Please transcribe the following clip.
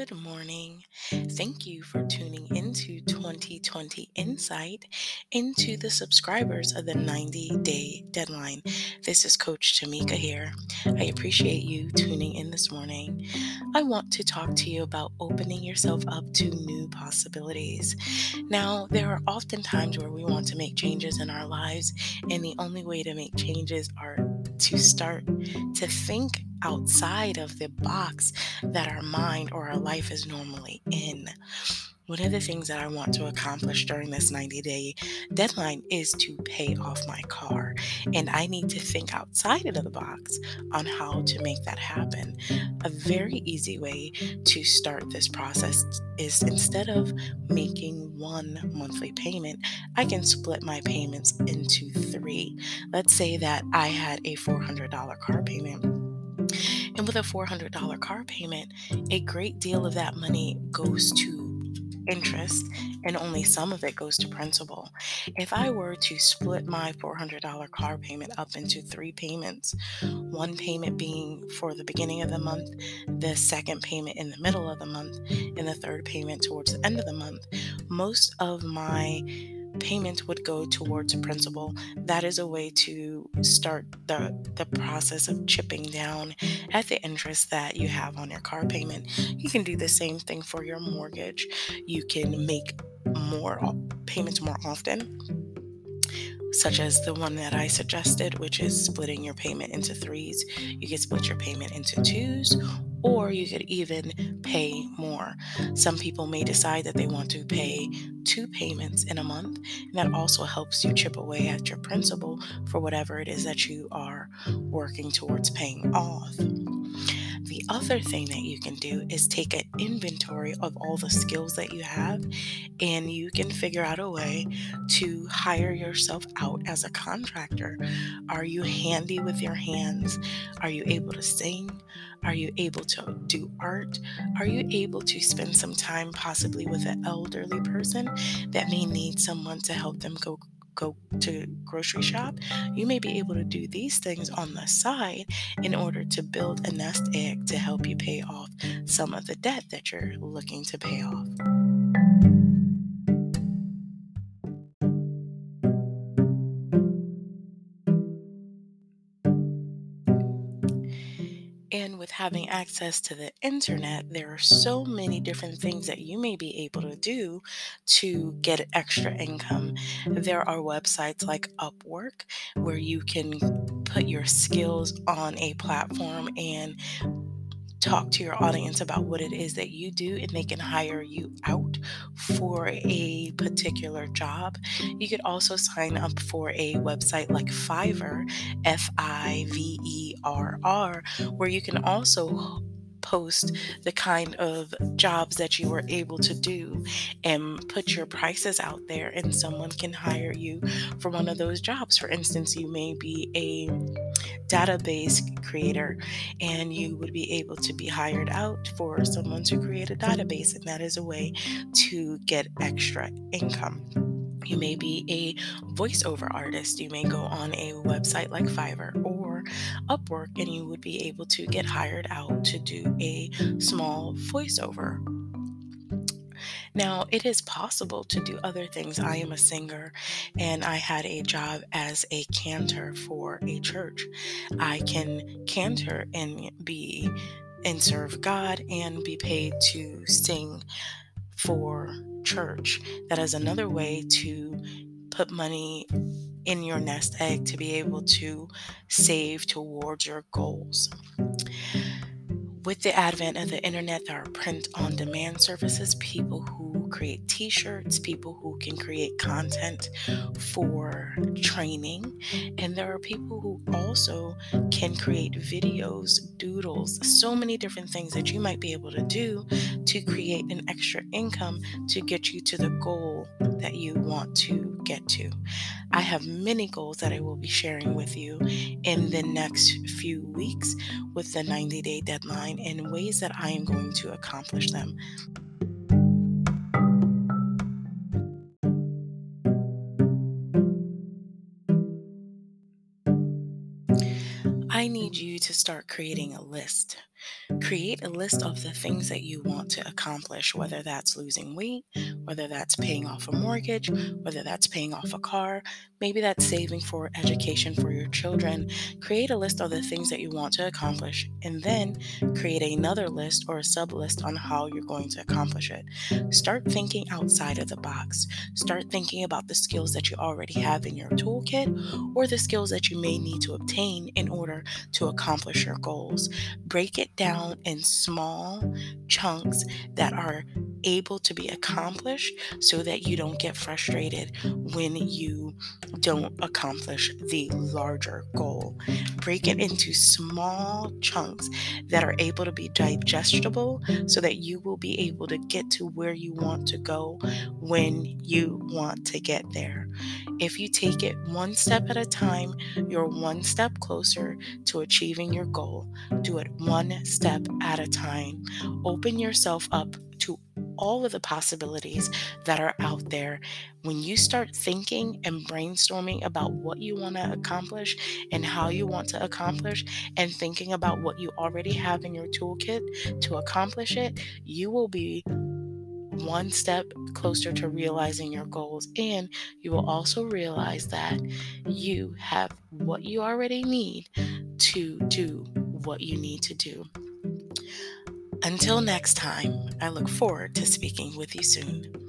Good morning. Thank you for tuning into 2020 Insight into the subscribers of the 90 day deadline. This is Coach Tamikah here. I appreciate you tuning in this morning. I want to talk to you about opening yourself up to new possibilities. Now, there are often times where we want to make changes in our lives, and the only way to make changes are to start to think outside of the box that our mind or our life is normally in. One of the things that I want to accomplish during this 90 day deadline is to pay off my car. And I need to think outside of the box on how to make that happen. A very easy way to start this process is instead of making one monthly payment, I can split my payments into three. Let's say that I had a $400 car payment. And with a $400 car payment, a great deal of that money goes to interest and only some of it goes to principal. If I were to split my $400 car payment up into three payments, one payment being for the beginning of the month, the second payment in the middle of the month, and the third payment towards the end of the month, most of my payment would go towards principal. That is a way to start the, the process of chipping down at the interest that you have on your car payment. You can do the same thing for your mortgage. You can make more payments more often such as the one that I suggested, which is splitting your payment into threes. You can split your payment into twos, or you could even pay more. Some people may decide that they want to pay two payments in a month, and that also helps you chip away at your principal for whatever it is that you are working towards paying off. The other thing that you can do is take an inventory of all the skills that you have, and you can figure out a way to hire yourself out as a contractor. Are you handy with your hands? Are you able to sing? Are you able to do art? Are you able to spend some time possibly with an elderly person that may need someone to help them go go to grocery shop, you may be able to do these things on the side in order to build a nest egg to help you pay off some of the debt that you're looking to pay off. And with having mm-hmm. access to the internet, there are so many different things that you may be able to do to get extra income. There are websites like Upwork where you can put your skills on a platform and talk to your audience about what it is that you do and they can hire you out for a particular job. You could also sign up for a website like Fiverr, F I V E R R, where you can also post the kind of jobs that you were able to do and put your prices out there and someone can hire you for one of those jobs for instance you may be a database creator and you would be able to be hired out for someone to create a database and that is a way to get extra income you may be a voiceover artist. You may go on a website like Fiverr or Upwork and you would be able to get hired out to do a small voiceover. Now, it is possible to do other things. I am a singer and I had a job as a cantor for a church. I can cantor and be and serve God and be paid to sing for church. That is another way to put money in your nest egg to be able to save towards your goals. With the advent of the internet, there are print on demand services, people who create t shirts, people who can create content for training, and there are people who also can create videos, doodles, so many different things that you might be able to do to create an extra income to get you to the goal that you want to get to. I have many goals that I will be sharing with you in the next few weeks with the 90 day deadline and ways that I am going to accomplish them. I need you to start creating a list Create a list of the things that you want to accomplish, whether that's losing weight, whether that's paying off a mortgage, whether that's paying off a car, maybe that's saving for education for your children. Create a list of the things that you want to accomplish, and then create another list or a sub list on how you're going to accomplish it. Start thinking outside of the box. Start thinking about the skills that you already have in your toolkit or the skills that you may need to obtain in order to accomplish your goals. Break it down in small chunks that are able to be accomplished so that you don't get frustrated when you don't accomplish the larger goal. Break it into small chunks that are able to be digestible so that you will be able to get to where you want to go when you want to get there. If you take it one step at a time, you're one step closer to achieving your goal. Do it one step at a time. Open yourself up all of the possibilities that are out there. When you start thinking and brainstorming about what you want to accomplish and how you want to accomplish, and thinking about what you already have in your toolkit to accomplish it, you will be one step closer to realizing your goals. And you will also realize that you have what you already need to do what you need to do. Until next time, I look forward to speaking with you soon.